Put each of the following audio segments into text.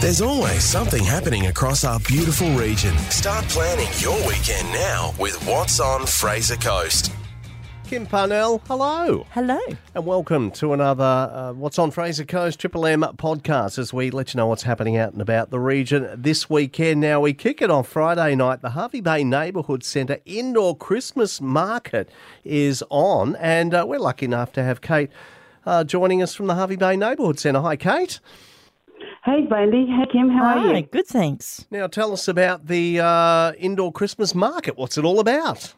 There's always something happening across our beautiful region. Start planning your weekend now with What's on Fraser Coast. Kim Parnell, hello. Hello. And welcome to another uh, What's on Fraser Coast Triple M podcast as we let you know what's happening out and about the region this weekend. Now, we kick it off Friday night. The Hervey Bay Neighbourhood Centre Indoor Christmas Market is on, and uh, we're lucky enough to have Cate uh, joining us from the Hervey Bay Neighbourhood Centre. Hi, Cate. Hey, Brandy. Hey, Kim. How are you? good thanks. Now, tell us about the uh, Indoor Christmas Market. What's it all about?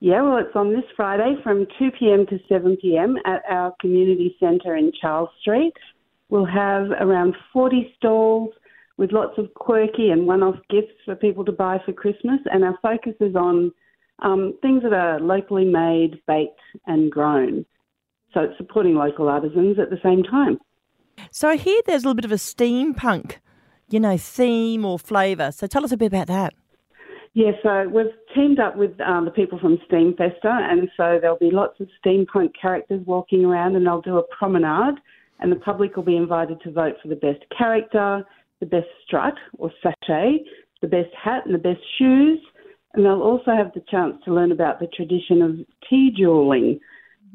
Yeah, well, it's on this Friday from 2 p.m. to 7 p.m. at our community centre in Charles Street. We'll have around 40 stalls with lots of quirky and one-off gifts for people to buy for Christmas, and our focus is on um, things that are locally made, baked, and grown. So it's supporting local artisans at the same time. So hear there's a little bit of a steampunk, you know, theme or flavour. So tell us a bit about that. Yeah, so we've teamed up with um, the people from Steamfesta, and so there'll be lots of steampunk characters walking around, and they'll do a promenade, and the public will be invited to vote for the best character, the best strut or sachet, the best hat, and the best shoes, and they'll also have the chance to learn about the tradition of tea dueling,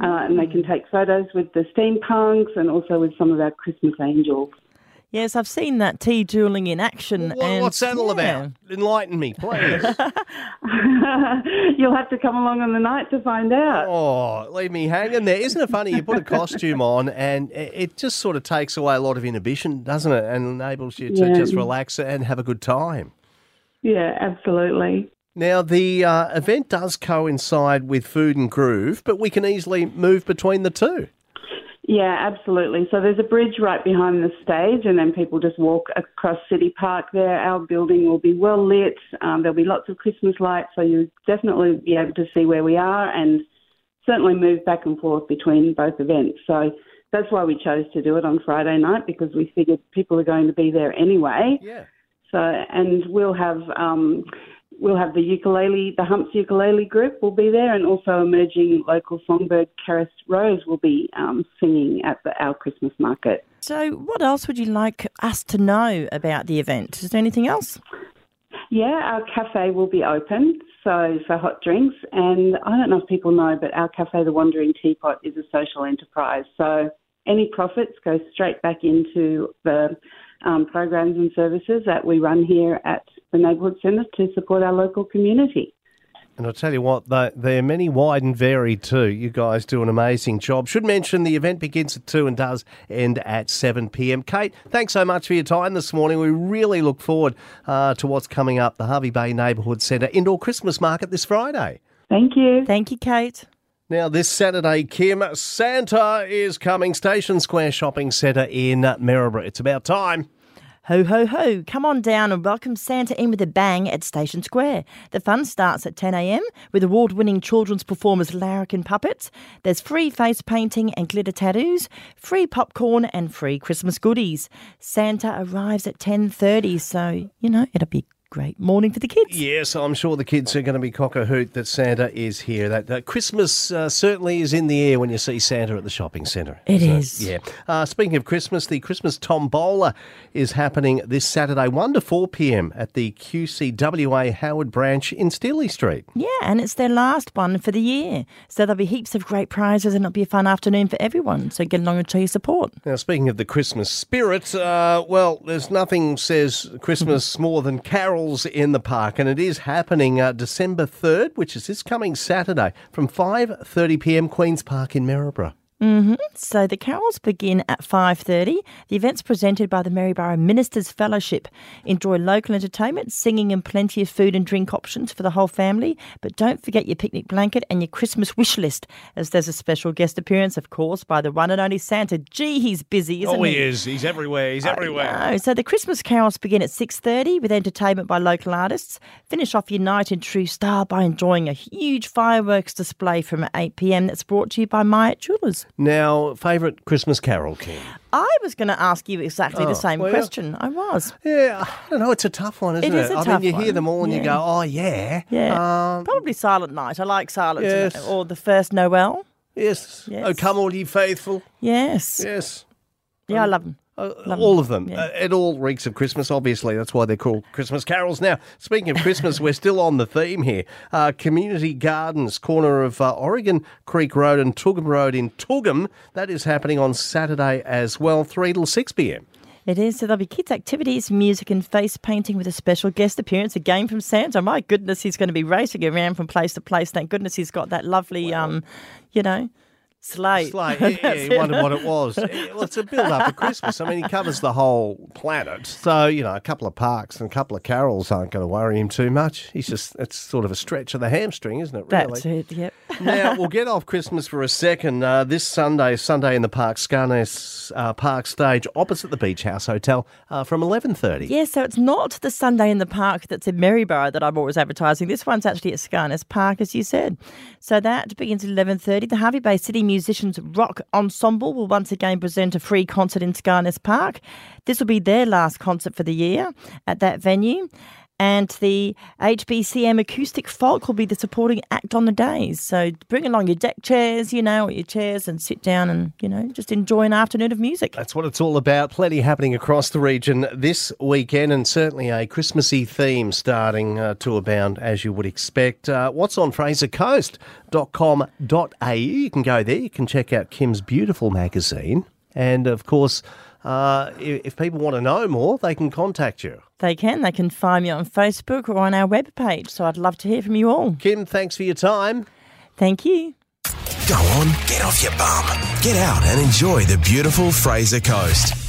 uh, and they can take photos with the steampunks and also with some of our Christmas angels. Yes, I've seen that tea dueling in action. What- and what's that all yeah. about? Enlighten me, please. You'll have to come along on the night to find out. Oh, leave me hanging there. Isn't it funny? You put a costume on and it it just sort of takes away a lot of inhibition, doesn't it? And enables you to Yeah. just relax and have a good time. Yeah, absolutely. Now, the uh, event does coincide with Food and Groove, but we can easily move between the two. Yeah, absolutely. So there's a bridge right behind the stage, and then people just walk across City Park there. Our building will be well lit. Um, there'll be lots of Christmas lights, so you'll definitely be able to see where we are and certainly move back and forth between both events. So that's why we chose to do it on Friday night because we figured people are going to be there anyway. Yeah. So, and we'll have um, we'll have the ukulele, the Humps ukulele group will be there, and also emerging local songbird Karis Rose will be um, singing at the, our Christmas market. So, what else would you like us to know about the event? Is there anything else? Yeah, our cafe will be open, so for hot drinks, and I don't know if people know, but our cafe, the Wandering Teapot, is a social enterprise. So any profits go straight back into the um, programs and services that we run here at the Neighbourhood Centre to support our local community. And I'll tell you what, they- they're many wide and varied too. You guys do an amazing job. Should mention the event begins at 2 and does end at 7 pm. Cate, thanks so much for your time this morning. We really look forward uh, to what's coming up the Hervey Bay Neighbourhood Centre Indoor Christmas Market this Friday. Thank you. Thank you, Cate. Now, this Saturday, Kim, Santa is coming. Station Square Shopping Centre in Maryborough. It's about time. Ho, ho, ho. Come on down and welcome Santa in with a bang at Station Square. The fun starts at 10am with award winning children's performers Larrikin Puppets. There's free face painting and glitter tattoos, free popcorn, and free Christmas goodies. Santa arrives at 10.30, so, you know, it'll be great morning for the kids. Yes, I'm sure the kids are going to be cock a hoot that Santa is here. That, that Christmas uh, certainly is in the air when you see Santa at the shopping centre. It So, is. Yeah. Uh, speaking of Christmas, the Christmas Tombola is happening this Saturday, 1 to 4 p.m. at the QCWA Howard branch in Steely Street. Yeah, and it's their last one for the year. So there'll be heaps of great prizes and it'll be a fun afternoon for everyone. So get along and show your support. Now, speaking of the Christmas spirit, uh, well, there's nothing says Christmas more than carols in the park, and it is happening uh, December 3rd, which is this coming Saturday, from 5:30 p.m. Queens Park in Maryborough. Mm-hmm. So the carols begin at 5:30. The event's presented by the Maryborough Ministers Fellowship. Enjoy local entertainment, singing and plenty of food and drink options for the whole family, but don't forget your picnic blanket and your Christmas wish list as there's a special guest appearance of course by the one and only Santa. Gee, he's busy, isn't Oh, he? he is. He's everywhere. He's everywhere. So the Christmas carols begin at 6.30 with entertainment by local artists. Finish off your night in true style by enjoying a huge fireworks display from 8pm that's brought to you by Myatt Jewelers. Now, favourite Christmas carol, Kim? I was going to ask you exactly Oh, the same well, question. I was. Yeah, I don't know. It's a tough one, isn't It it? is a I tough mean, you hear them all and you go, oh, yeah. Yeah. Um, Probably Silent Night. I like Silent Yes. Night. Or the first Noel. yes. Yes. Oh, come all ye faithful. Yes. Yes. Yeah, I love them. Uh, all of them. yeah. Uh, it all reeks of Christmas, obviously. That's why they're called Christmas carols. Now, speaking of Christmas, we're still on the theme here. Uh, Community Gardens, corner of uh, O'Regan Creek Road and Toogoom Road in Toogoom. That is happening on Saturday as well, 3 till 6 p.m. It is. So there'll be kids' activities, music, and face painting with a special guest appearance, a game from Santa. My goodness, he's going to be racing around from place to place. Thank goodness he's got that lovely, um, you know, sleigh. Sleigh. Yeah, yeah, you wondered what it was. Well, it's a build up for Christmas. I mean, he covers the whole planet. So, you know, a couple of parks and a couple of carols aren't going to worry him too much. He's just, it's sort of a stretch of the hamstring, isn't it, really? That's it. Yep. now, we'll get off Christmas for a second. Uh, this Sunday, Sunday in the Park, Scarness uh, Park stage, opposite the Beach House Hotel, uh, from 11.30. Yeah, so it's not the Sunday in the Park that's in Maryborough that I'm always advertising. This one's actually at Scarness Park, as you said. So that begins at 11.30. The Hervey Bay City Musicians Rock Ensemble will once again present a free concert in Scarness Park. This will be their last concert for the year at that venue. And the HBCM Acoustic Folk will be the supporting act on the days. So bring along your deck chairs, you know, or your chairs and sit down and, you know, just enjoy an afternoon of music. That's what it's all about. Plenty happening across the region this weekend, and certainly a Christmassy theme starting uh, to abound, as you would expect. Uh, what's on FraserCoast.com.au? You can go there. You can check out Kim's beautiful magazine. And of course, uh, if, if people want to know more, they can contact you. They can. They can find me on Facebook or on our webpage. So I'd love to hear from you all. Kim, thanks for your time. Thank you. Go on, get off your bum. Get out and enjoy the beautiful Fraser Coast.